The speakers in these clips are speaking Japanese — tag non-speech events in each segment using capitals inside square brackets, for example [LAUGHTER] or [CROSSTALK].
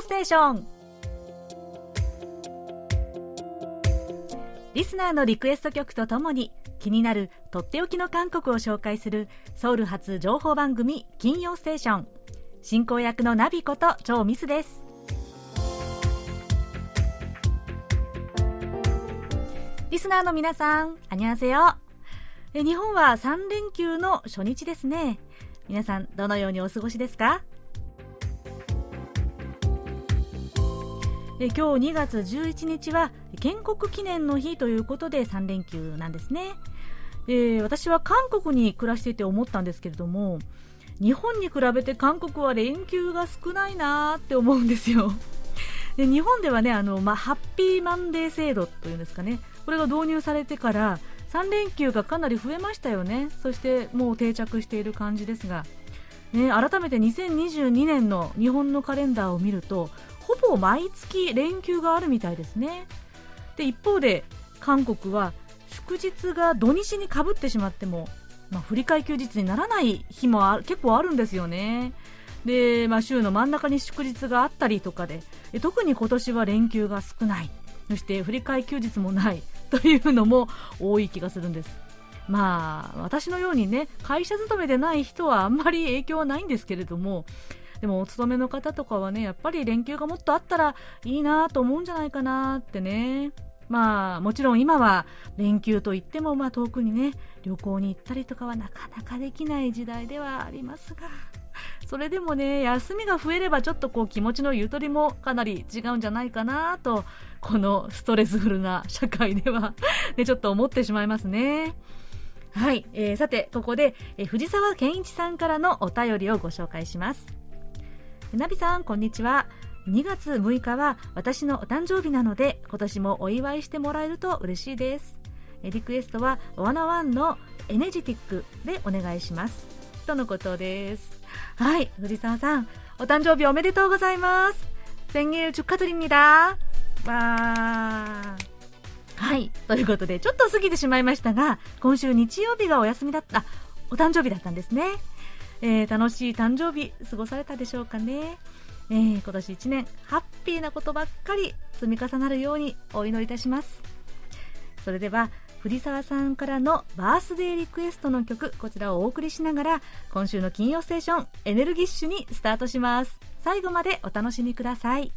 ステーションリスナーのリクエスト曲とともに気になるとっておきの韓国を紹介するソウル発情報番組金曜ステーション進行役のナビこと超ミスですリスナーの皆さん、あにゃせよ。日本は3連休の初日ですね。皆さん、どのようにお過ごしですか？今日2月11日は建国記念の日ということで3連休なんですね。え私は韓国に暮らしていて思ったんですけれども、日本に比べて韓国は連休が少ないなーって思うんですよ。で日本ではねあの、まあ、ハッピーマンデー制度というんですかねこれが導入されてから3連休がかなり増えましたよねそしてもう定着している感じですが、ね、改めて2022年の日本のカレンダーを見るとほぼ毎月連休があるみたいですね。で一方で韓国は祝日が土日にかぶってしまっても、まあ、振り替え休日にならない日も結構あるんですよね。で、まあ、週の真ん中に祝日があったりとかで特に今年は連休が少ない。そして振り替え休日もない。[LAUGHS] というのも多い気がするんです。まあ私のようにね会社勤めでない人はあんまり影響はないんですけれどもでもお勤めの方とかはねやっぱり連休がもっとあったらいいなと思うんじゃないかなってね。まあもちろん今は連休といってもまあ遠くにね旅行に行ったりとかはなかなかできない時代ではありますが。それでもね休みが増えればちょっとこう気持ちのゆとりもかなり違うんじゃないかなとこのストレスフルな社会では。[LAUGHS] ね、ちょっと思ってしまいますね。はい、えー、さてここで、えー、藤沢健一さんからのお便りをご紹介します。ナビさんこんにちは2月6日は私のお誕生日なので今年もお祝いしてもらえると嬉しいですリクエストはワナワンのエネジティックでお願いしますとのことですはい藤沢さんお誕生日おめでとうございます생일축하드립니다わはい。ということで、ちょっと過ぎてしまいましたが、今週日曜日がお休みだった、お誕生日だったんですね。 えー、楽しい誕生日、過ごされたでしょうかね。えー、今年1年、ハッピーなことばっかり積み重なるようにお祈りいたします。それでは、藤沢さんからのバースデーリクエストの曲、こちらをお送りしながら、今週の金曜ステーション、エネルギッシュにスタートします。最後までお楽しみください。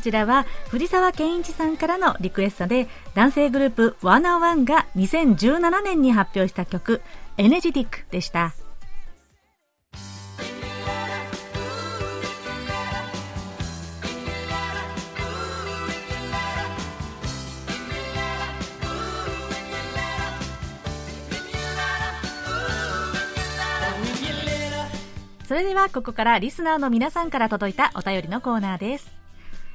ちらは藤沢健一さんからのリクエストで男性グループワナワンが2017年に発表した曲「エネジティック」でした。それではここからリスナーの皆さんから届いたお便りのコーナーです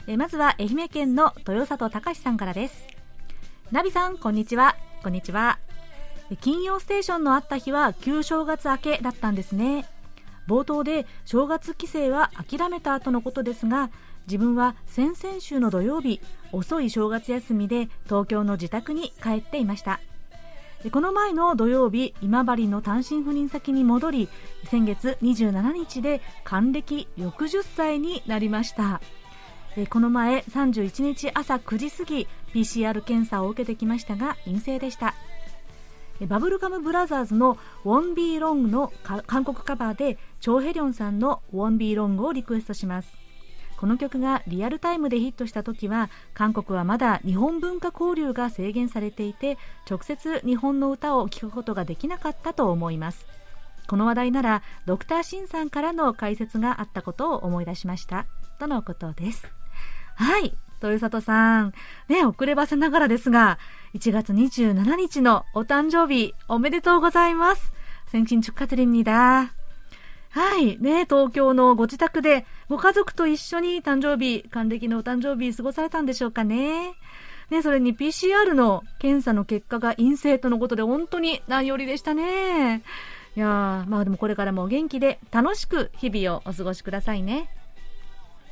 えまずは愛媛県の豊里隆さんからです。ナビさんこんにちは。こんにちは。金曜ステーションのあった日は旧正月明けだったんですね。冒頭で正月帰省は諦めたとのことですが自分は先々週の土曜日遅い正月休みで東京の自宅に帰っていました。この前の土曜日今治の単身赴任先に戻り先月27日で還暦60歳になりました。この前31日朝9時過ぎ PCR 検査を受けてきましたが陰性でした。バブルガムブラザーズの「ウォンビーロング」の韓国カバーでチョー・ヘリョンさんの「ウォンビーロング」をリクエストします。この曲がリアルタイムでヒットした時は韓国はまだ日本文化交流が制限されていて直接日本の歌を聴くことができなかったと思います。この話題ならドクターシンさんからの解説があったことを思い出しました。とのことです。はい豊里さんね遅ればせながらですが1月27日のお誕生日おめでとうございます先進축하드립니다はい。ね、東京のご自宅でご家族と一緒に誕生日、還暦のお誕生日過ごされたんでしょうかね。ね、それに PCR の検査の結果が陰性とのことで本当に何よりでしたね。いやまあでもこれからも元気で楽しく日々をお過ごしくださいね。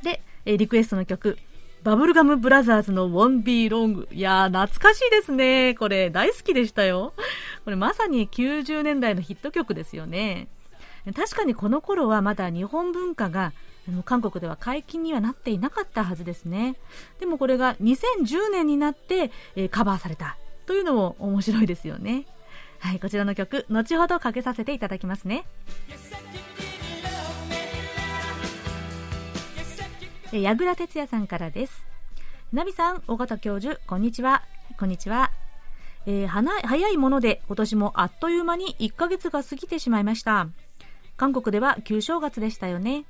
で、えリクエストの曲、 バブルガムブラザーズの Won't Be Long。いやー、懐かしいですね。これ、大好きでしたよ。これ、まさに90年代のヒット曲ですよね。確かにこの頃はまだ日本文化が韓国では解禁にはなっていなかったはずですね。でもこれが2010年になって、えー、カバーされたというのも面白いですよね。はい、こちらの曲、後ほどかけさせていただきますね。矢倉哲也さんからです。ナビさん、尾形教授、こんにちは。こんにちは。えー、早いもので今年もあっという間に1ヶ月が過ぎてしまいました。韓国では旧正月でしたよね。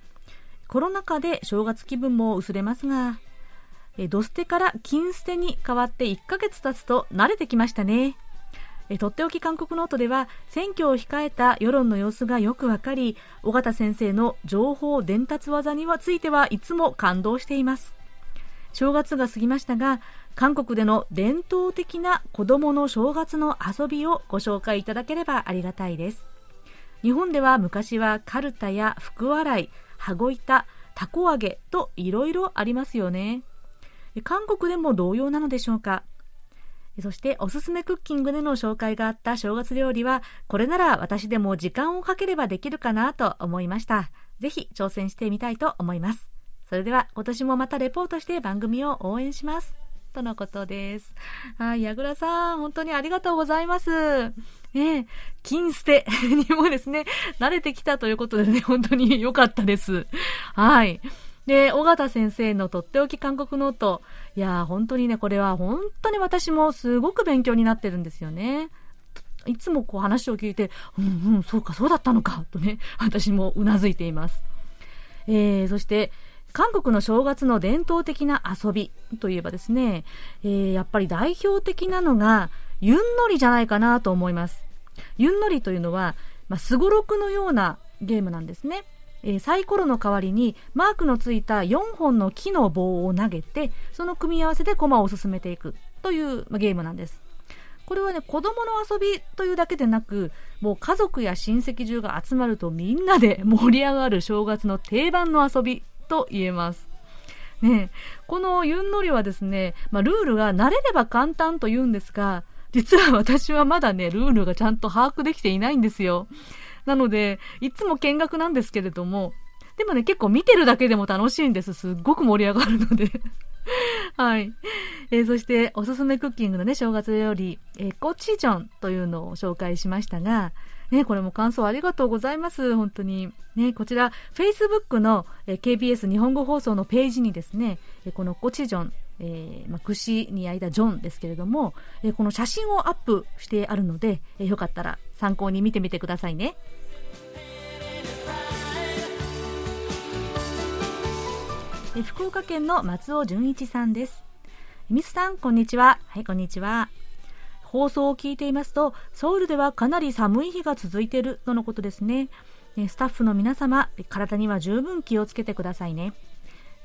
コロナ禍で正月気分も薄れますが、えドステから金ステに変わって1ヶ月経つと慣れてきましたね。えとっておき韓国ノートでは選挙を控えた世論の様子がよくわかり尾形先生の情報伝達技にはついてはいつも感動しています。正月が過ぎましたが韓国での伝統的な子どもの正月の遊びをご紹介いただければありがたいです。日本では昔はカルタや福笑い羽子板たこ揚げといろいろありますよね。韓国でも同様なのでしょうか？そしておすすめクッキングでの紹介があった正月料理はこれなら私でも時間をかければできるかなと思いましたぜひ挑戦してみたいと思いますそれでは今年もまたレポートして番組を応援しますとのことです。はい、矢倉さん、本当にありがとうございます。ね金捨てにもですね、慣れてきたということでね、本当に良かったです。はい。で、尾形先生のとっておき韓国ノート。いや本当にね、これは本当に私もすごく勉強になってるんですよね。いつもこう話を聞いて、うんうん、そうか、そうだったのか、とね、私もうなずいています。えー、そして、韓国の正月の伝統的な遊びといえばですね、えー、やっぱり代表的なのが、ユンノリじゃないかなと思います。ユンノリというのは、まあ、スゴロクのようなゲームなんですね。えー、サイコロの代わりにマークのついた4本の木の棒を投げて、その組み合わせで駒を進めていくという、ま、ゲームなんです。これはね、子供の遊びというだけでなく、もう家族や親戚中が集まるとみんなで [LAUGHS] 盛り上がる正月の定番の遊びと言えます。ね、このユンノリはですね、ま、ルールが慣れれば簡単と言うんですが、実は私はまだね、ルールがちゃんと把握できていないんですよ。なので、いつも見学なんですけれども、でもね、結構見てるだけでも楽しいんです。すっごく盛り上がるので [LAUGHS] はい。えー、そして、おすすめクッキングのね、正月料理、え、コチジョンというのを紹介しましたが、ね、これも感想ありがとうございます。本当に。ね、こちら、Facebook の、え、KBS 日本語放送のページにですね、え、このコチジョン、えー、まあ、串に焼いたジョンですけれども、えー、この写真をアップしてあるので、えー、よかったら参考に見てみてくださいね。え福岡県の松尾純一さんです。ミスさん、こんにちは。はい、こんにちは。放送を聞いていますと、ソウルではかなり寒い日が続いているとのことですね。スタッフの皆様、体には十分気をつけてくださいね。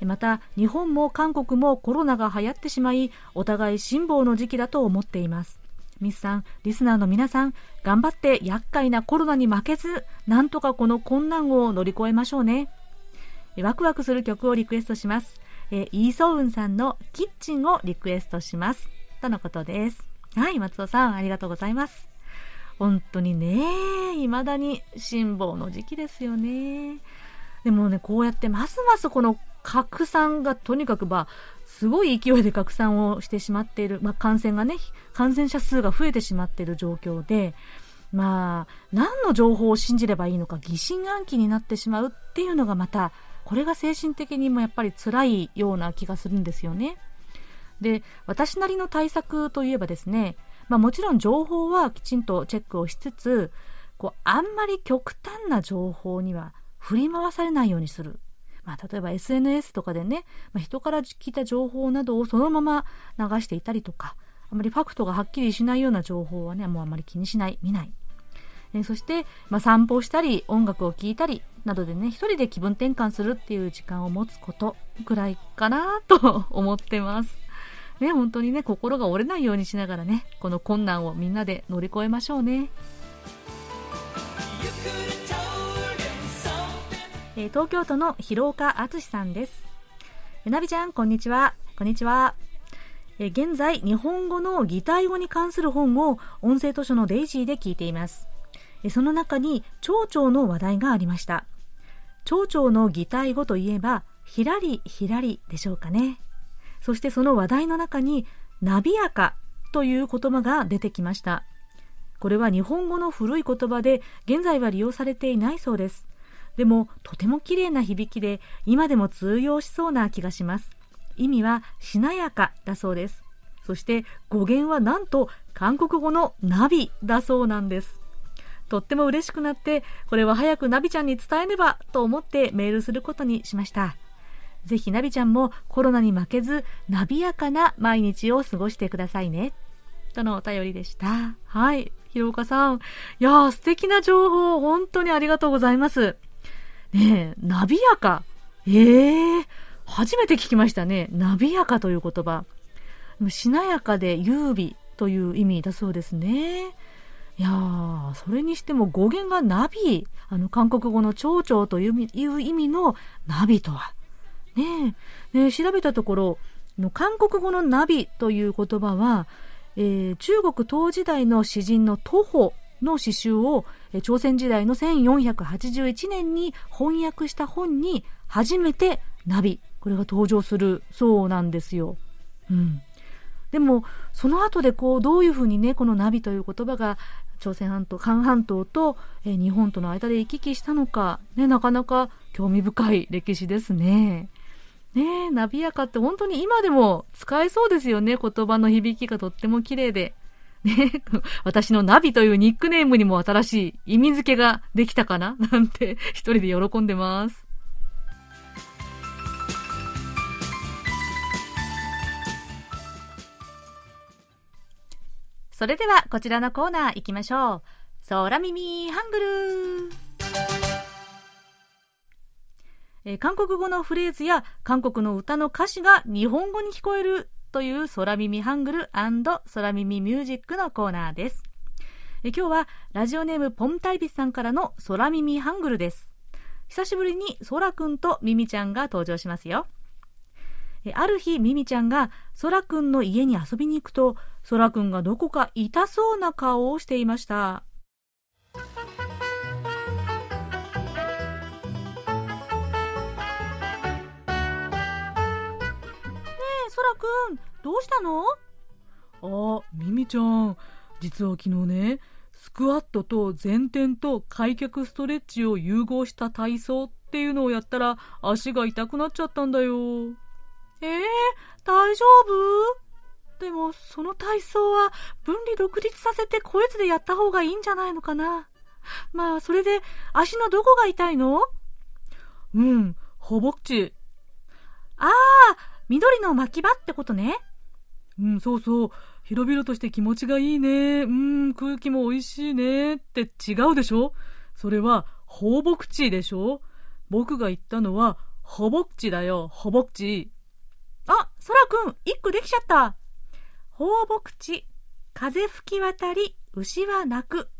また、日本も韓国もコロナが流行ってしまい、お互い辛抱の時期だと思っています。ミスさん、リスナーの皆さん、頑張って厄介なコロナに負けず、なんとかこの困難を乗り越えましょうね。ワクワクする曲をリクエストします。えイーソウンさんのキッチンをリクエストします。とのことです。はい、松尾さん、ありがとうございます。本当にね、未だに辛抱の時期ですよね。でもね、こうやってますますこの拡散がとにかくまあ、すごい勢いで拡散をしてしまっている、まあ、感染がね、感染者数が増えてしまっている状況で、まあ、何の情報を信じればいいのか疑心暗鬼になってしまうっていうのがまた、これが精神的にもやっぱり辛いような気がするんですよね。で、私なりの対策といえばですね、まあ、もちろん情報はきちんとチェックをしつつ、こう、あんまり極端な情報には振り回されないようにする。まあ、例えば SNS とかでね、まあ、人から聞いた情報などをそのまま流していたりとか、あまりファクトがはっきりしないような情報はね、もうあまり気にしない、見ない。え、そして、まあ、散歩したり、音楽を聴いたり、などでね、一人で気分転換するっていう時間を持つことぐらいかなと [LAUGHS] 思ってます。ね、本当にね、心が折れないようにしながらね、この困難をみんなで乗り越えましょうね。え、東京都の広岡敦さんです。なびちゃん、こんにちは。こんにちは。え現在、日本語の擬態語に関する本を音声図書のデイジーで聞いています。その中に、蝶々の話題がありました。蝶々の擬態語といえば、ひらりひらりでしょうかね。そしてその話題の中に、なびやかという言葉が出てきました。これは日本語の古い言葉で、現在は利用されていないそうです。でも、とても綺麗な響きで、今でも通用しそうな気がします。意味は、しなやかだそうです。そして語源はなんと韓国語のナビだそうなんです。とっても嬉しくなって、これは早くナビちゃんに伝えねばと思ってメールすることにしました。ぜひナビちゃんもコロナに負けず、ナビやかな毎日を過ごしてくださいね。とのお便りでした。はい。ひろかさん。いやー、素敵な情報、本当にありがとうございます。ねえ、ナビやか。ええー、初めて聞きましたね。ナビやかという言葉。しなやかで優美という意味だそうですね。いやー、それにしても語源がナビ、あの、韓国語の蝶々という意味のナビとは。ねえ、ね調べたところ、韓国語のナビという言葉は、えー、中国唐時代の詩人の徒歩の詩集を、朝鮮時代の1481年に翻訳した本に初めてナビ、これが登場するそうなんですよ。うん。でも、その後でこう、どういうふうにね、このナビという言葉が、朝鮮半島、韓半島と、え、日本との間で行き来したのか、ね、なかなか興味深い歴史ですね。ねえ、ナビやかって本当に今でも使えそうですよね。言葉の響きがとっても綺麗で。ね、[LAUGHS] 私のナビというニックネームにも新しい意味付けができたかな？[LAUGHS] なんて一人で喜んでます。それではこちらのコーナー行きましょう。空耳ハングルえー、韓国語のフレーズや韓国の歌の歌詞が日本語に聞こえるという空耳ハングル空耳ミュージックのコーナーです。え、今日はラジオネームポンタイビスさんからの空耳ハングルです。久しぶりに空くんとミミちゃんが登場しますよ。ある日、ミミちゃんが、ソラくんの家に遊びに行くと、ソラくんがどこか痛そうな顔をしていました。え、ソラくん、どうしたの？あ、ミミちゃん、実は昨日ね、スクワットと前転と開脚ストレッチを融合した体操っていうのをやったら足が痛くなっちゃったんだよ。えー、大丈夫？でも、その体操は分離独立させて個別でやった方がいいんじゃないのかな。まあ、それで足のどこが痛いの？うん、ほぼ口。ああ、緑の巻き場ってことね。うん、そうそう。広々として気持ちがいいね。うん、空気も美味しいね。って違うでしょそれは、放牧地でしょ僕が言ったのは、ほぼ口だよ、ほぼ口。あ、そらくん、一句できちゃった。放牧地、風吹き渡り、牛は鳴く。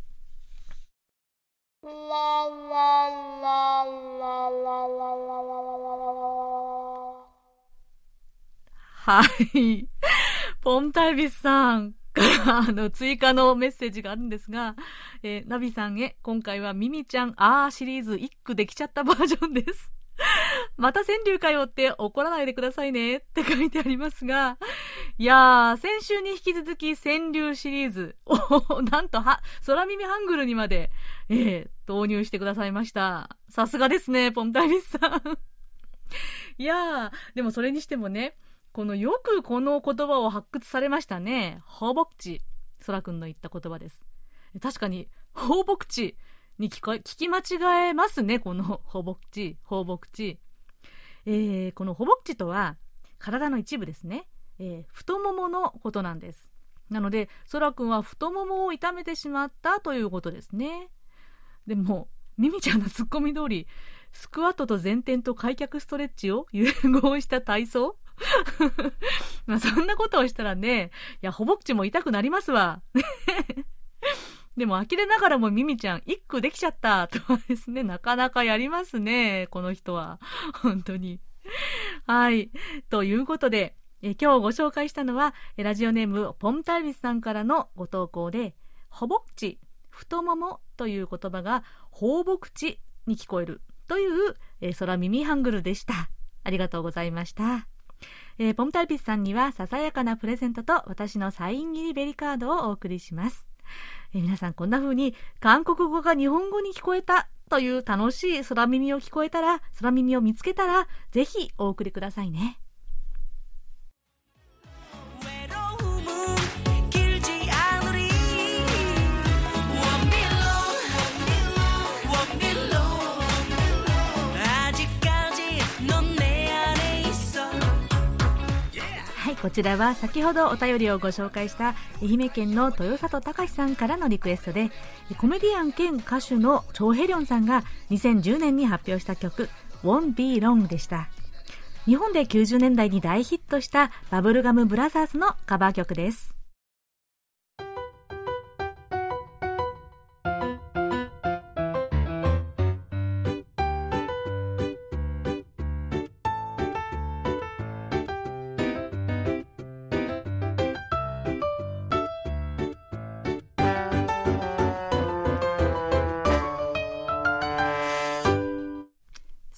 はい。ポンタイビスさんからあの追加のメッセージがあるんですが、えー、ナビさんへ今回はミミちゃんあーシリーズ一句できちゃったバージョンです。[LAUGHS] また川柳かよって怒らないでくださいねって書いてありますが、いやー、先週に引き続き川柳シリーズを、なんとは、空耳ハングルにまで、えー、導入してくださいました。さすがですね、ポンタイビスさん。いやー、でもそれにしてもね、このよくこの言葉を発掘されましたね。放牧地。空くんの言った言葉です。確かに、放牧地。に聞聞き間違えますね、この放牧地、放牧地。えー、この放牧地とは、体の一部ですね。えー、太もものことなんです。なので、そらくんは太ももを痛めてしまったということですね。でも、ミミちゃんのツッコミ通り、スクワットと前転と開脚ストレッチを融合した体操 [LAUGHS] まあそんなことをしたらね、いや、ほぼ口も痛くなりますわ。[LAUGHS] でも呆れながらもミミちゃん一句できちゃった [LAUGHS] とはですね、なかなかやりますね、この人は。本当に。はい。ということで、え今日ご紹介したのは、ラジオネームポンタイビスさんからのご投稿で、ほぼくち、太ももという言葉が、放牧地に聞こえるという、え空耳ハングルでした。ありがとうございました。えー、ポンタルピスさんにはささやかなプレゼントと私のサイン入りベリカードをお送りします。えー、皆さんこんな風に韓国語が日本語に聞こえたという楽しい空耳を聞こえたら、空耳を見つけたら、ぜひお送りくださいね。こちらは先ほどお便りをご紹介した愛媛県の豊里隆さんからのリクエストでコメディアン兼歌手のチョ・ヘリョンさんが2010年に発表した曲「Won't Be Long」でした。日本で90年代に大ヒットしたバブルガムブラザーズのカバー曲です。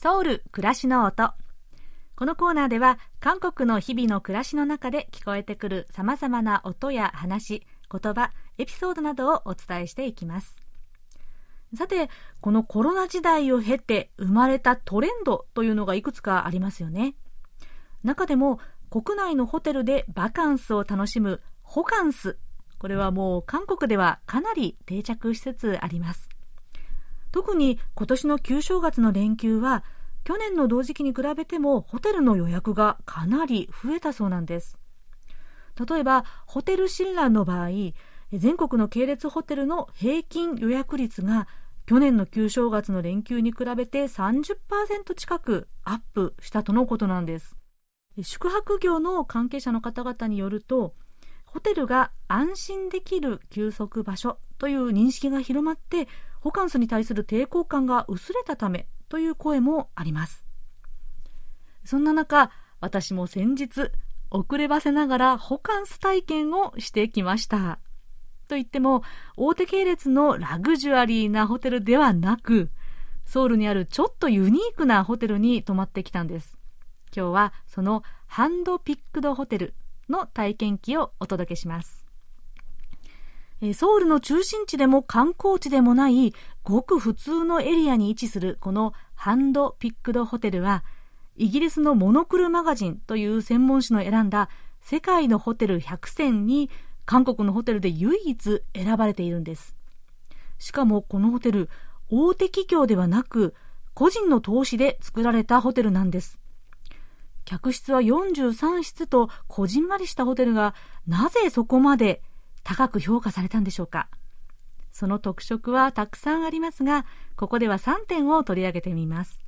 ソウル暮らしの音。このコーナーでは韓国の日々の暮らしの中で聞こえてくるさまざまな音や話言葉エピソードなどをお伝えしていきます。さてこのコロナ時代を経て生まれたトレンドというのがいくつかありますよね。中でも国内のホテルでバカンスを楽しむホカンス。これはもう韓国ではかなり定着しつつあります。特に今年の旧正月の連休は去年の同時期に比べてもホテルの予約がかなり増えたそうなんです。例えばホテル診断の場合全国の系列ホテルの平均予約率が去年の旧正月の連休に比べて30%近くアップしたとのことなんです。宿泊業の関係者の方々によるとホテルが安心できる休息場所という認識が広まってホカンスに対する抵抗感が薄れたためという声もあります。そんな中私も先日遅ればせながらホカンス体験をしてきました。と言っても大手系列のラグジュアリーなホテルではなくソウルにあるちょっとユニークなホテルに泊まってきたんです。今日はそのハンドピックドホテルの体験記をお届けします。ソウルの中心地でも観光地でもないごく普通のエリアに位置するこのハンドピックドホテルはイギリスのモノクルマガジンという専門誌の選んだ世界のホテル100選に韓国のホテルで唯一選ばれているんです。しかもこのホテル大手企業ではなく個人の投資で作られたホテルなんです。客室は43室とこじんまりしたホテルがなぜそこまで高く評価されたんでしょうか？その特色はたくさんありますがここでは3点を取り上げてみます。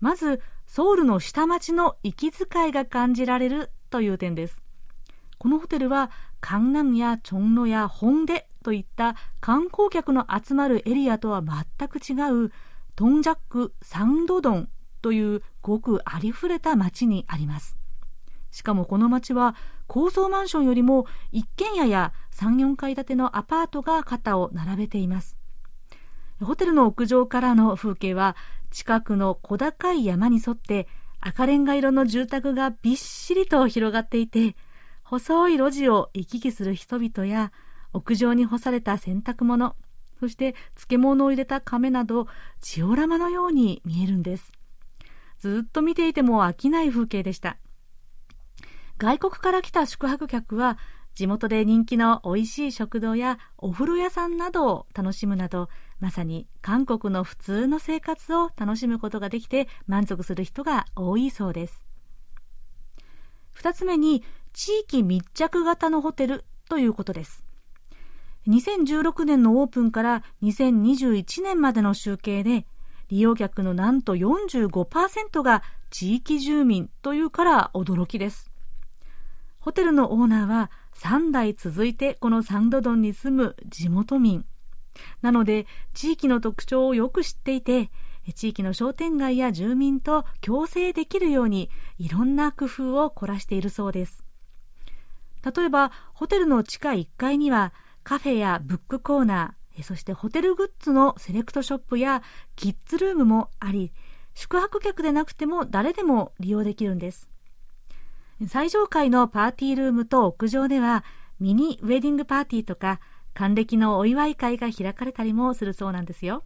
まずソウルの下町の息遣いが感じられるという点です。このホテルはカンナムやチョンノやホンデといった観光客の集まるエリアとは全く違うトンジャック・サンドドンというごくありふれた町にありますしかもこの町は高層マンションよりも一軒家や3、4階建てのアパートが肩を並べています。ホテルの屋上からの風景は近くの小高い山に沿って赤レンガ色の住宅がびっしりと広がっていて細い路地を行き来する人々や屋上に干された洗濯物そして漬物を入れた亀などジオラマのように見えるんですずっと見ていても飽きない風景でした。外国から来た宿泊客は地元で人気の美味しい食堂やお風呂屋さんなどを楽しむなどまさに韓国の普通の生活を楽しむことができて満足する人が多いそうです。2つ目に地域密着型のホテルということです。2016年のオープンから2021年までの集計で利用客のなんと45%が地域住民というから驚きですホテルのオーナーは3代続いてこのサンドドンに住む地元民。なので地域の特徴をよく知っていて、地域の商店街や住民と共生できるようにいろんな工夫を凝らしているそうです例えばホテルの地下1階にはカフェやブックコーナーそしてホテルグッズのセレクトショップやキッズルームもあり宿泊客でなくても誰でも利用できるんです。最上階のパーティールームと屋上ではミニウェディングパーティーとか還暦のお祝い会が開かれたりもするそうなんですよ。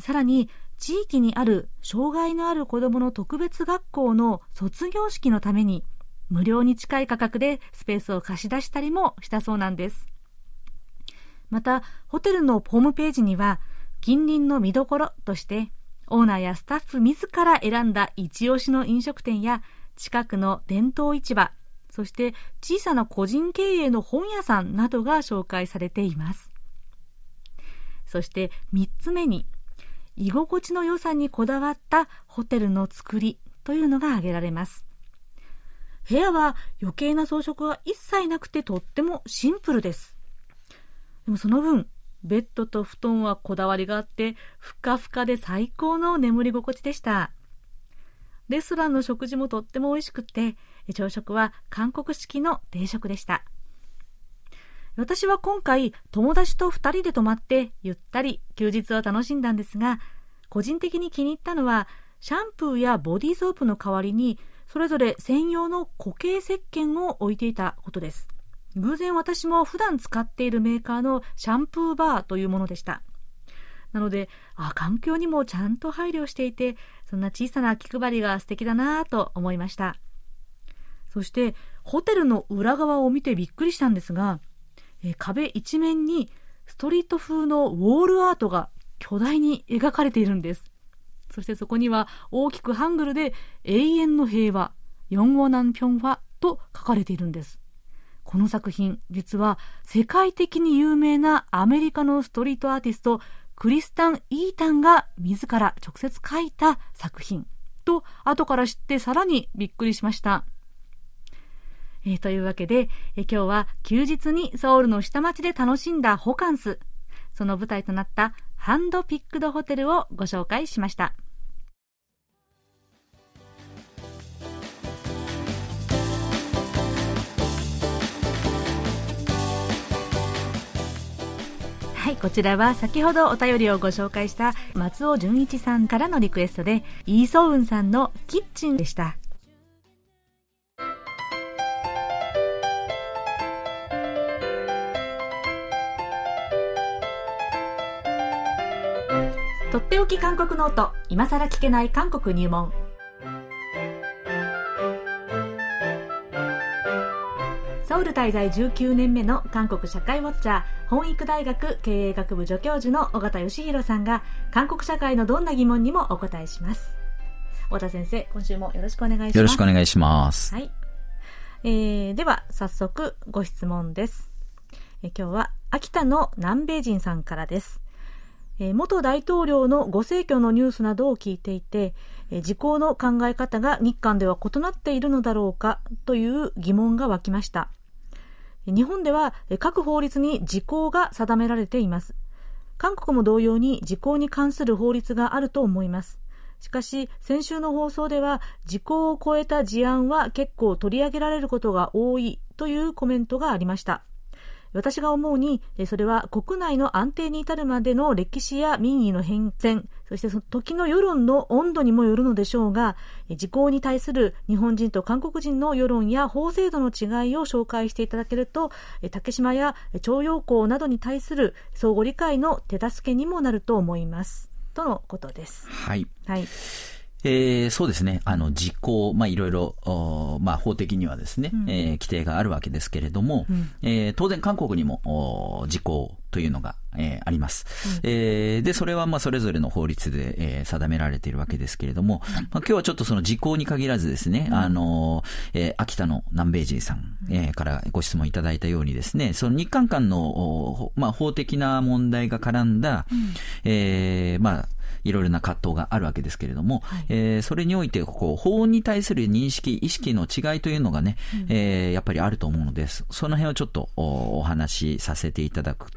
さらに地域にある障害のある子どもの特別学校の卒業式のために無料に近い価格でスペースを貸し出したりもしたそうなんです。またホテルのホームページには近隣の見どころとしてオーナーやスタッフ自ら選んだ一押しの飲食店や近くの伝統市場そして小さな個人経営の本屋さんなどが紹介されています。そして3つ目に居心地の良さにこだわったホテルの作りというのが挙げられます。部屋は余計な装飾は一切なくてとってもシンプルです。でもその分ベッドと布団はこだわりがあってふかふかで最高の眠り心地でした。レストランの食事もとっても美味しくて朝食は韓国式の定食でした。私は今回友達と2人で泊まってゆったり休日を楽しんだんですが個人的に気に入ったのはシャンプーやボディーソープの代わりにそれぞれ専用の固形石鹸を置いていたことです。偶然私も普段使っているメーカーのシャンプーバーというものでしたなのであ環境にもちゃんと配慮していてそんな小さな気配りが素敵だなと思いましたそしてホテルの裏側を見てびっくりしたんですがえ壁一面にストリート風のウォールアートが巨大に描かれているんです。そしてそこには大きくハングルで永遠の平和、四語南平和と書かれているんです。この作品、実は世界的に有名なアメリカのストリートアーティスト、クリスタン・イータンが自ら直接書いた作品と後から知ってさらにびっくりしました。えー、というわけで、え、今日は休日にソウルの下町で楽しんだホカンス、その舞台となったハンドピックドホテルをご紹介しました。はい、こちらは先ほどお便りをご紹介した松尾純一さんからのリクエストで、イーソウンさんのキッチンでした。とっておき韓国ノート今さら聞けない韓国入門ソウル滞在19年目の韓国社会ウォッチャー本育大学経営学部助教授の尾形義弘さんが韓国社会のどんな疑問にもお答えします。尾田先生今週もよろしくお願いします。よろしくお願いします。はい、えー、では早速ご質問です、え今日は秋田の南米人さんからです。え元大統領のご逝去のニュースなどを聞いていて、え時効の考え方が日韓では異なっているのだろうかという疑問が湧きました。日本では各法律に時効が定められています。韓国も同様に時効に関する法律があると思います。しかし、先週の放送では、時効を超えた事案は結構取り上げられることが多いというコメントがありました。私が思うに、それは国内の安定に至るまでの歴史や民意の変遷、そしてその時の世論の温度にもよるのでしょうが、時効に対する日本人と韓国人の世論や法制度の違いを紹介していただけると、竹島や徴用工などに対する相互理解の手助けにもなると思います。とのことです。はい。はい。えー、そうですね。あの、実行、まあ、いろいろ、まあ、法的にはですね、うん、えー、規定があるわけですけれども、うん、えー、当然韓国にも、時効というのが、えー、あります。うん、えー、で、それは、まあ、それぞれの法律で、えー、定められているわけですけれども、まあ、今日はちょっとその時効に限らずですね、あの、えー、秋田の南米人さん、えー、からご質問いただいたようにですね、その日韓間の、まあ、法的な問題が絡んだ、えー、まあ、いろいろな葛藤があるわけですけれども、はい、えー、それにおいて、こう、法に対する認識、意識の違いというのがね、うん、えー、やっぱりあると思うのです。その辺をちょっとお話しさせていただく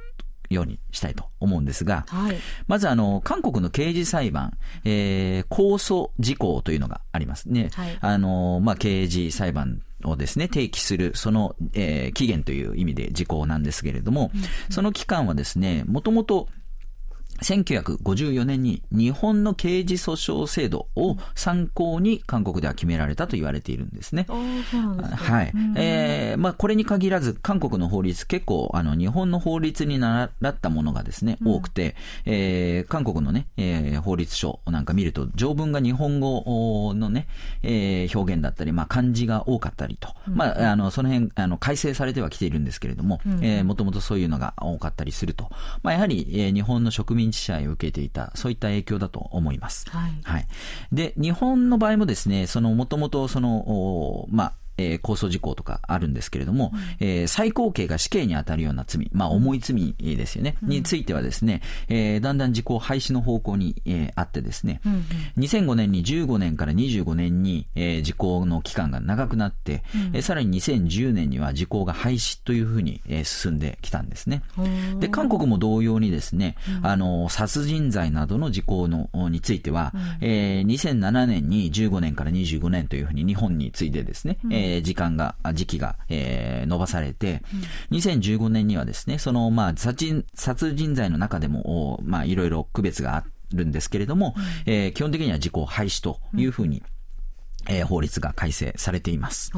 ようにしたいと思うんですが、はい、まずあの、韓国の刑事裁判、えー、控訴事項というのがありますね。はい、あの、まあ、刑事裁判をですね、提起する、その、えー、期限という意味で事項なんですけれども、うん、その期間はですね、もともと1954年に日本の刑事訴訟制度を参考に韓国では決められたと言われているんですね。はい。えー、まあこれに限らず韓国の法律結構あの日本の法律に習ったものがですね、多くて、えー、韓国のね、えー、法律書なんか見ると条文が日本語のね、えー、表現だったり、まあ漢字が多かったりと、まああのその辺あの改正されてはきているんですけれども、えー、もともとそういうのが多かったりすると、まあやはり、えー、日本の植民支配を受けていた、そういった影響だと思います。はい。はい。で、日本の場合もですね、その、もともとその、まあ、えー、控訴事項とかあるんですけれども、うん、えー、最高刑が死刑に当たるような罪、まあ重い罪ですよね、うん、についてはですね、えー、だんだん時効廃止の方向に、えー、あってですね、うんうん、2005年に15年から25年に、えー、時効の期間が長くなって、うん、えー、さらに2010年には時効が廃止というふうに、えー、進んできたんですね。で、韓国も同様にですね、うん、あの、殺人罪などの時効のについては、うん、えー、2007年に15年から25年というふうに日本についてですね、うんえー、時間が、時期が、えー、伸ばされて、うん、2015年にはですね、その、まあ、殺人、殺人罪の中でも、まあ、いろいろ区別があるんですけれども、うん、えー、基本的には時効廃止というふうに、うんえー、法律が改正されています。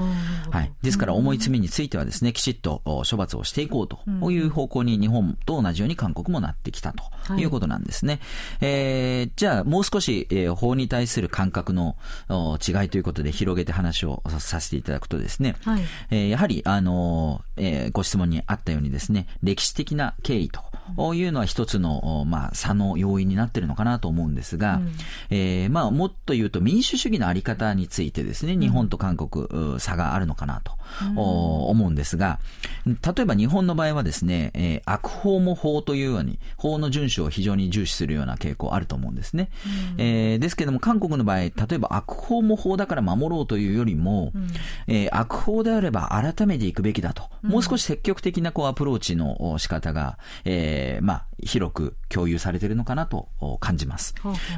はい。ですから、重い罪についてはですね、きちっと処罰をしていこうという方向に日本と同じように韓国もなってきたということなんですね。はい、えー、じゃあ、もう少し、えー、法に対する感覚の違いということで広げて話をさせていただくとですね、はい、えー、やはり、あの、えー、ご質問にあったようにですね、歴史的な経緯というのは一つの、まあ、差の要因になっているのかなと思うんですが、うん、えー、まあ、もっと言うと民主主義のあり方についてですね、日本と韓国、差があるのかなと、思うんですが、例えば日本の場合はですね、えー、悪法も法というように、法の遵守を非常に重視するような傾向あると思うんですね。うん、えー、ですけども、韓国の場合、例えば悪法も法だから守ろうというよりも、うん、えー、悪法であれば改めていくべきだと、もう少し積極的なこうアプローチの仕方が、えー、まあ、広く共有されているのかなと感じます。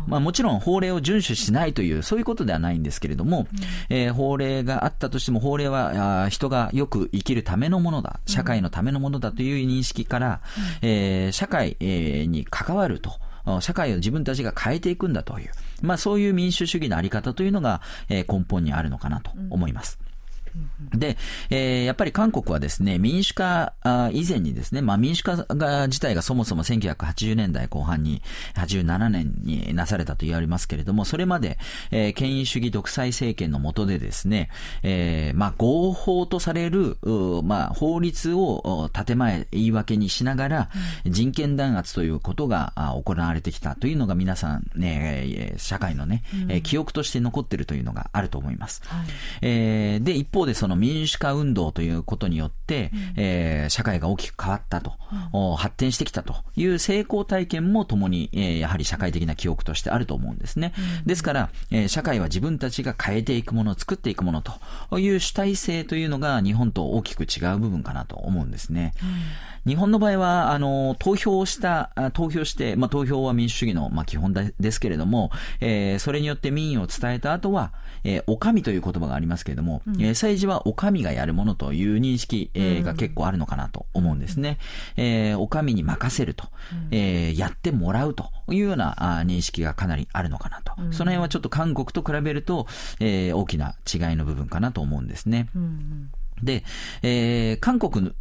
まあ、もちろん法令を遵守しないという、そういうことではないんですけれども、うん、えー、法令があったとしても、法令は人がよく生きるためのものだ、社会のためのものだという認識から、うん、えー、社会に関わると。社会を自分たちが変えていくんだという、まあそういう民主主義のあり方というのが、えー、根本にあるのかなと思います。で、えー、やっぱり韓国はですね、民主化以前にですね、まあ民主化が自体がそもそも1980年代後半に、87年になされたと言われますけれども、それまで、えー、権威主義独裁政権の下でですね、えー、まあ合法とされる、まあ法律を建前言い訳にしながら、人権弾圧ということが行われてきたというのが皆さんね、社会のね、うん、記憶として残っているというのがあると思います。はい、えー、で、一方でその民主化運動ということによって、うん、えー、社会が大きく変わったと、うん、発展してきたという成功体験もともに、えー、やはり社会的な記憶としてあると思うんですね。うん、ですから、えー、社会は自分たちが変えていくもの、作っていくものという主体性というのが日本と大きく違う部分かなと思うんですね。日本の場合は、あの、投票した、投票して、まあ、投票は民主主義の、まあ、基本ですけれども、えー、それによって民意を伝えた後は、えー、お上という言葉がありますけれども、うん、えー、政治はお上がやるものという認識、えー、が結構あるのかなと思うんですね。うん、えー、お上に任せると、うん、えー、やってもらうというようなあ認識がかなりあるのかなと。うん、その辺はちょっと韓国と比べると、えー、大きな違いの部分かなと思うんですね。うんで、えー、韓国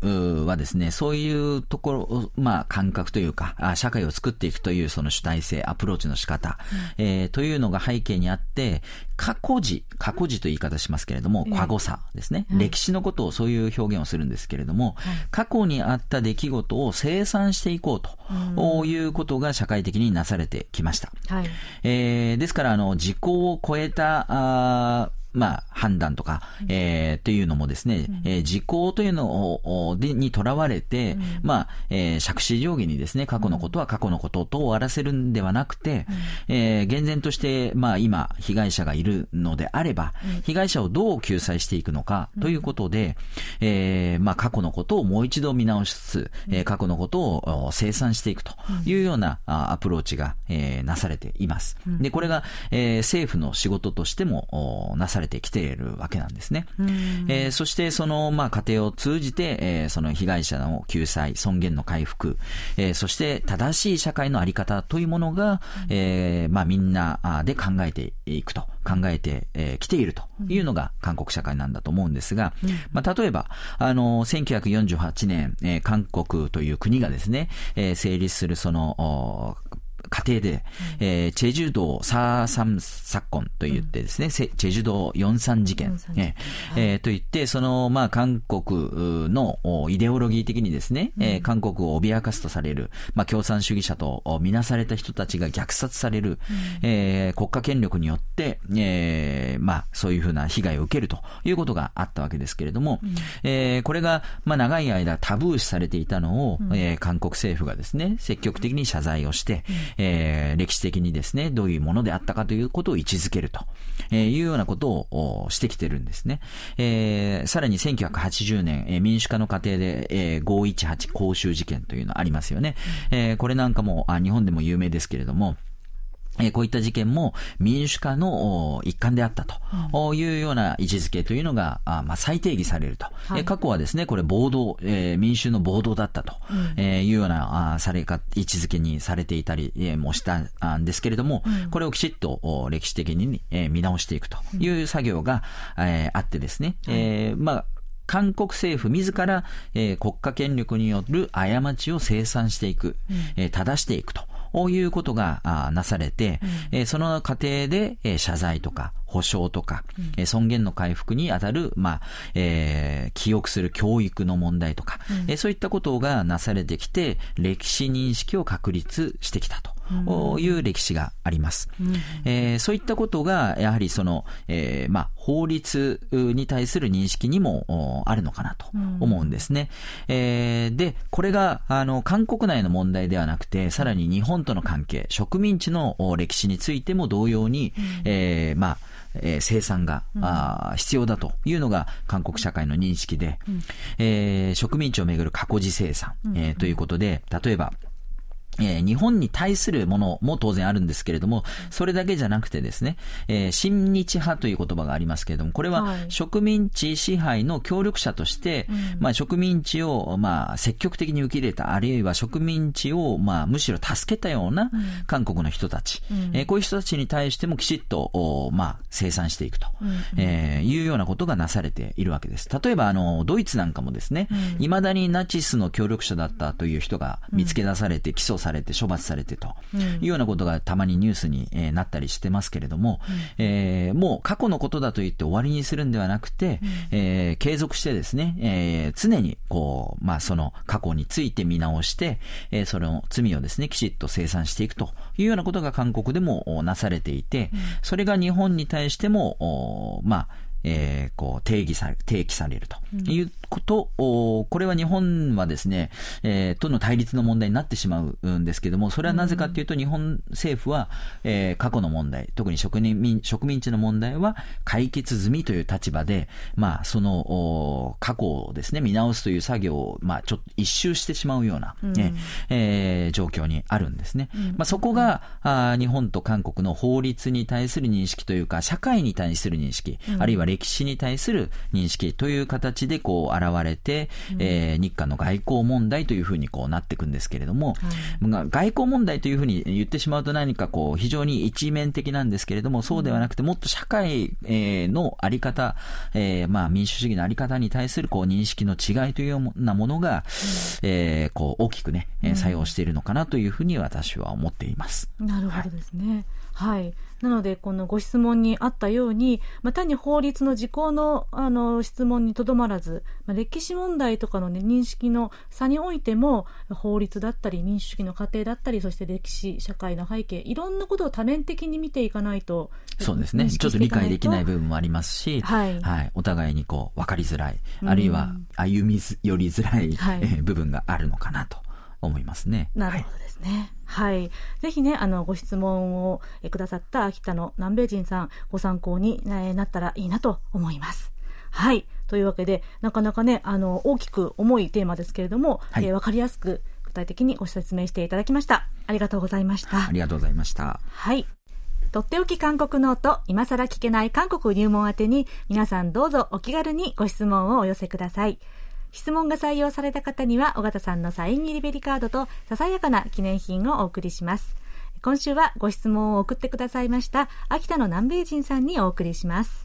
はですね、そういうところ、まあ、感覚というか、社会を作っていくというその主体性、アプローチの仕方、うん、えー、というのが背景にあって、過去時、過去時という言い方しますけれども、過去さですね、はい、歴史のことをそういう表現をするんですけれども、はい、過去にあった出来事を清算していこうということが社会的になされてきました。はい、えー、ですから、あの、時効を超えた、あまあ、判断とか、えー、というのもですね、えー、時効というのを、で、にとらわれて、まあ、えー、借子定規にですね、過去のことは過去のことと終わらせるんではなくて、えー、厳然として、まあ、今、被害者がいるのであれば、被害者をどう救済していくのかということで、えー、まあ、過去のことをもう一度見直しつつ、えー、過去のことを清算していくというようなアプローチが、えー、なされています。で、これが、えー、政府の仕事としてもなされてきているわけなんですね。えー、そして、その、まあ、過程を通じて、えー、その被害者の救済、尊厳の回復、えー、そして正しい社会のあり方というものが、えー、まあ、みんなで考えていくと、考えてき、えー、ているというのが韓国社会なんだと思うんですが、まあ、例えば、あの、1948年、えー、韓国という国がですね、えー、成立するその、過程で、えー、チェジュ道サーサムサッコンと言ってですね、うん、チェジュ道四三事件、えー、えー、と言って、その、まあ、韓国のイデオロギー的にですね、うん、えー、韓国を脅かすとされる、まあ、共産主義者とみなされた人たちが虐殺される、うん、えー、国家権力によって、えー、まあ、そういうふうな被害を受けるということがあったわけですけれども、うん、えー、これが、まあ、長い間タブー視されていたのを、うん、えー、韓国政府がですね、積極的に謝罪をして、えー、歴史的にですね、どういうものであったかということを位置づけると、えいうようなことをしてきてるんですね。えー、さらに1980年、え、民主化の過程で、え、518公衆事件というのありますよね。え、これなんかもあ日本でも有名ですけれども、えこういった事件も民主化の一環であったと。いうような位置づけというのが、まあ、再定義されると、はい、過去はですね、これ暴動、えー、民衆の暴動だったと、うん、えいうようなあされか位置づけにされていたり、えー、もしたんですけれども、うん、これをきちっと歴史的に、えー、見直していくと。いう作業が、えー、あってですね、えー、まあ韓国政府自ら、えー、国家権力による過ちを清算していく、うん、えー、正していくと。いうことがなされて、うん、その過程で謝罪とか保証とか、うん、尊厳の回復にあたる、まあ、えー、記憶する教育の問題とか、うん、そういったことがなされてきて、歴史認識を確立してきたと。いう歴史があります、うん、えー、そういったことがやはりその、えーまあ、法律に対する認識にもあるのかなと思うんですね、うん、えー、でこれがあの韓国内の問題ではなくてさらに日本との関係植民地の歴史についても同様に、うん、えー、まあえー、生産が、うん、あ必要だというのが韓国社会の認識で、うん、えー、植民地をめぐる過去時生産、えー、ということで、例えば、えー、日本に対するものも当然あるんですけれども、それだけじゃなくてですね、えー、親日派という言葉がありますけれども、これは植民地支配の協力者として、はい、まあ植民地をまあ積極的に受け入れた、あるいは植民地をまあむしろ助けたような韓国の人たち、うん、えー、こういう人たちに対してもきちっとおまあ生産していくと、うん、えー、いうようなことがなされているわけです。例えばあのドイツなんかもですね、い、う、ま、ん、だにナチスの協力者だったという人が見つけ出されて起訴されて処罰されてというようなことがたまにニュースに、えなったりしてますけれども、えー、もう過去のことだと言って終わりにするんではなくて、えー、継続してですね、えー、常にこう、まあその過去について見直して、えー、その罪をですね、きちっと清算していくというようなことが韓国でもなされていて、それが日本に対しても、まあ、えー、こう定義され、提起されると。いうこと、うん、これは日本はですね、えー、との対立の問題になってしまうんですけれども、それはなぜかというと、日本政府は、えー、過去の問題、特に植民植民地の問題は解決済みという立場で、まあ、その過去をですね、見直すという作業を、まあ、ちょっと一周してしまうような、うん、えー、状況にあるんですね。うん、まあ、そこが、あ日本と韓国の法律に対する認識というか、社会に対する認識、あるいは歴史に対する認識という形でこう現れて、うん、えー、日韓の外交問題というふうにこうなっていくんですけれども、はい、外交問題というふうに言ってしまうと何かこう非常に一面的なんですけれども、そうではなくてもっと社会のあり方、えー、まあ民主主義のあり方に対するこう認識の違いというようなものが、うん、えー、こう大きくね、作用しているのかなというふうに私は思っています。なるほどですね。はい、はいなので、このご質問にあったように、まあ、単に法律活の時効のあの質問にとどまらず、まあ、歴史問題とかの、ね、認識の差においても法律だったり民主主義の過程だったりそして歴史社会の背景いろんなことを多面的に見ていかないとそうですね。ちょっと理解できない部分もありますし、はい、はい、お互いにこう分かりづらい、あるいは歩み寄りづらい、はい、部分があるのかなと思いますね。なるほどですね。はい。ぜひね、あの、ご質問をくださった秋田の南米人さん、ご参考になったらいいなと思います。はい。というわけで、なかなかね、あの、大きく重いテーマですけれども、はい、えー、わかりやすく、具体的にご説明していただきました。ありがとうございました。ありがとうございました。はい。とっておき韓国ノート、今更聞けない韓国入門宛てに、皆さんどうぞお気軽にご質問をお寄せください。質問が採用された方には、尾形さんのサイン入りベリカードと、ささやかな記念品をお送りします。今週はご質問を送ってくださいました、秋田の南米人さんにお送りします。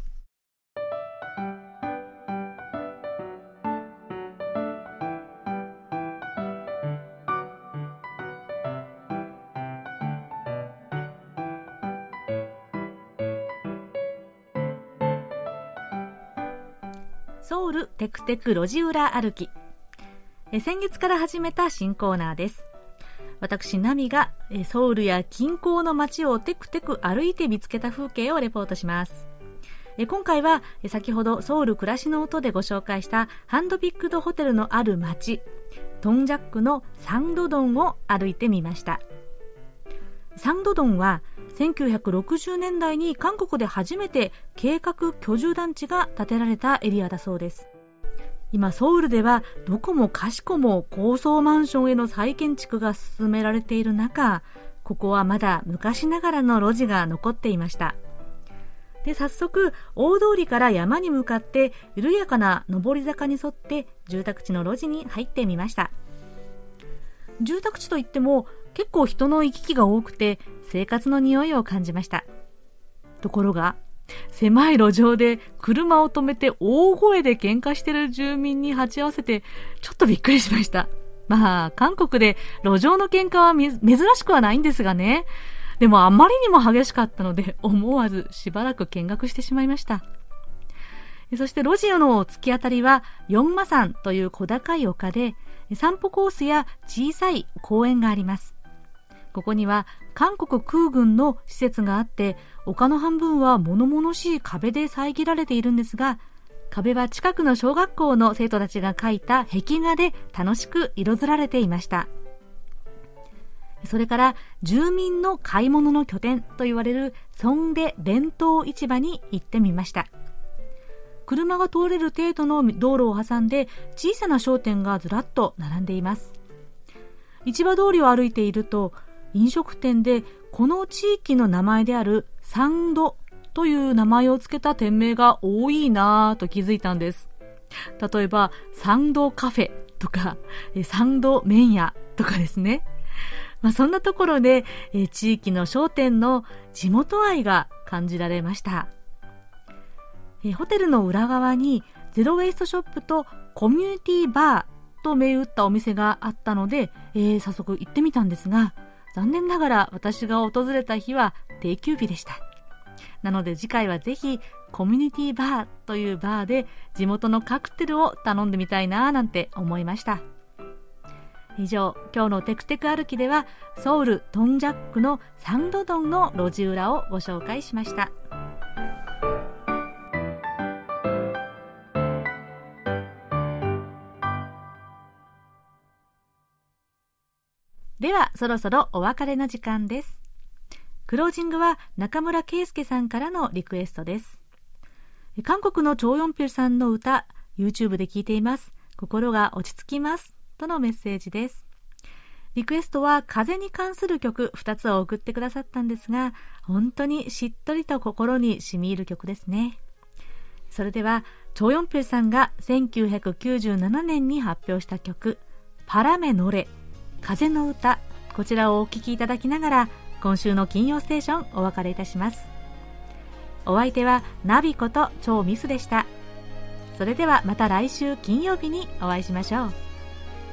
ソウルテクテク路地裏歩き。え先月から始めた新コーナーです。私ナミがソウルや近郊の街をテクテク歩いて見つけた風景をレポートします。今回は先ほどソウル暮らしの音でご紹介したハンドピックドホテルのある街トンジャックのサンドドンを歩いてみました。サンドドンは1960年代に韓国で初めて計画居住団地が建てられたエリアだそうです。今ソウルではどこもかしこも高層マンションへの再建築が進められている中ここはまだ昔ながらの路地が残っていました。で早速大通りから山に向かって緩やかな上り坂に沿って住宅地の路地に入ってみました。住宅地といっても結構人の行き来が多くて生活の匂いを感じました。ところが、狭い路上で車を止めて大声で喧嘩してる住民に鉢合わせて、ちょっとびっくりしました。まあ、韓国で路上の喧嘩は珍しくはないんですがね。でもあまりにも激しかったので、思わずしばらく見学してしまいました。そして路地の突き当たりは、四馬山という小高い丘で、散歩コースや小さい公園があります。ここには韓国空軍の施設があって丘の半分は物々しい壁で遮られているんですが壁は近くの小学校の生徒たちが描いた壁画で楽しく彩られていました。それから住民の買い物の拠点と言われるソンデ弁当市場に行ってみました。車が通れる程度の道路を挟んで小さな商店がずらっと並んでいます。市場通りを歩いていると飲食店でこの地域の名前であるサンドという名前を付けた店名が多いなぁと気づいたんです。例えば、サンドカフェとか、サンド麺屋とかですね。まあ、そんなところで、え地域の商店の地元愛が感じられました。えホテルの裏側にゼロウェイストショップとコミュニティバーと銘打ったお店があったので、えー、早速行ってみたんですが、残念ながら私が訪れた日は定休日でした。なので次回はぜひコミュニティバーというバーで地元のカクテルを頼んでみたいななんて思いました。以上、今日のテクテク歩きではソウルトンジャックのサンドドンの路地裏をご紹介しました。では、そろそろお別れの時間です。クロージングは中村圭介さんからのリクエストです。韓国のチョーヨンピルさんの歌、YouTube で聴いています。心が落ち着きます。とのメッセージです。リクエストは風に関する曲2つを送ってくださったんですが、本当にしっとりと心に染み入る曲ですね。それでは、チョヨンピルさんが1997年に発表した曲、パラメノレ風の歌こちらをお聴きいただきながら今週の金曜ステーションお別れいたしますお相手はナビこと超ミスでしたそれではまた来週金曜日にお会いしましょう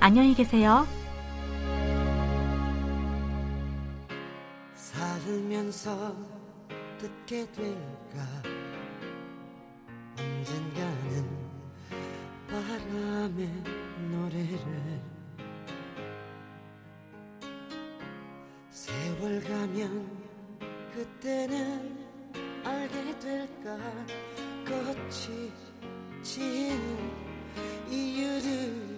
안녕히계세요살면서듣게될까 언젠가는 바람의 노래를 세월 가면 그때는 알게 될까? 꽃이 지는 이유를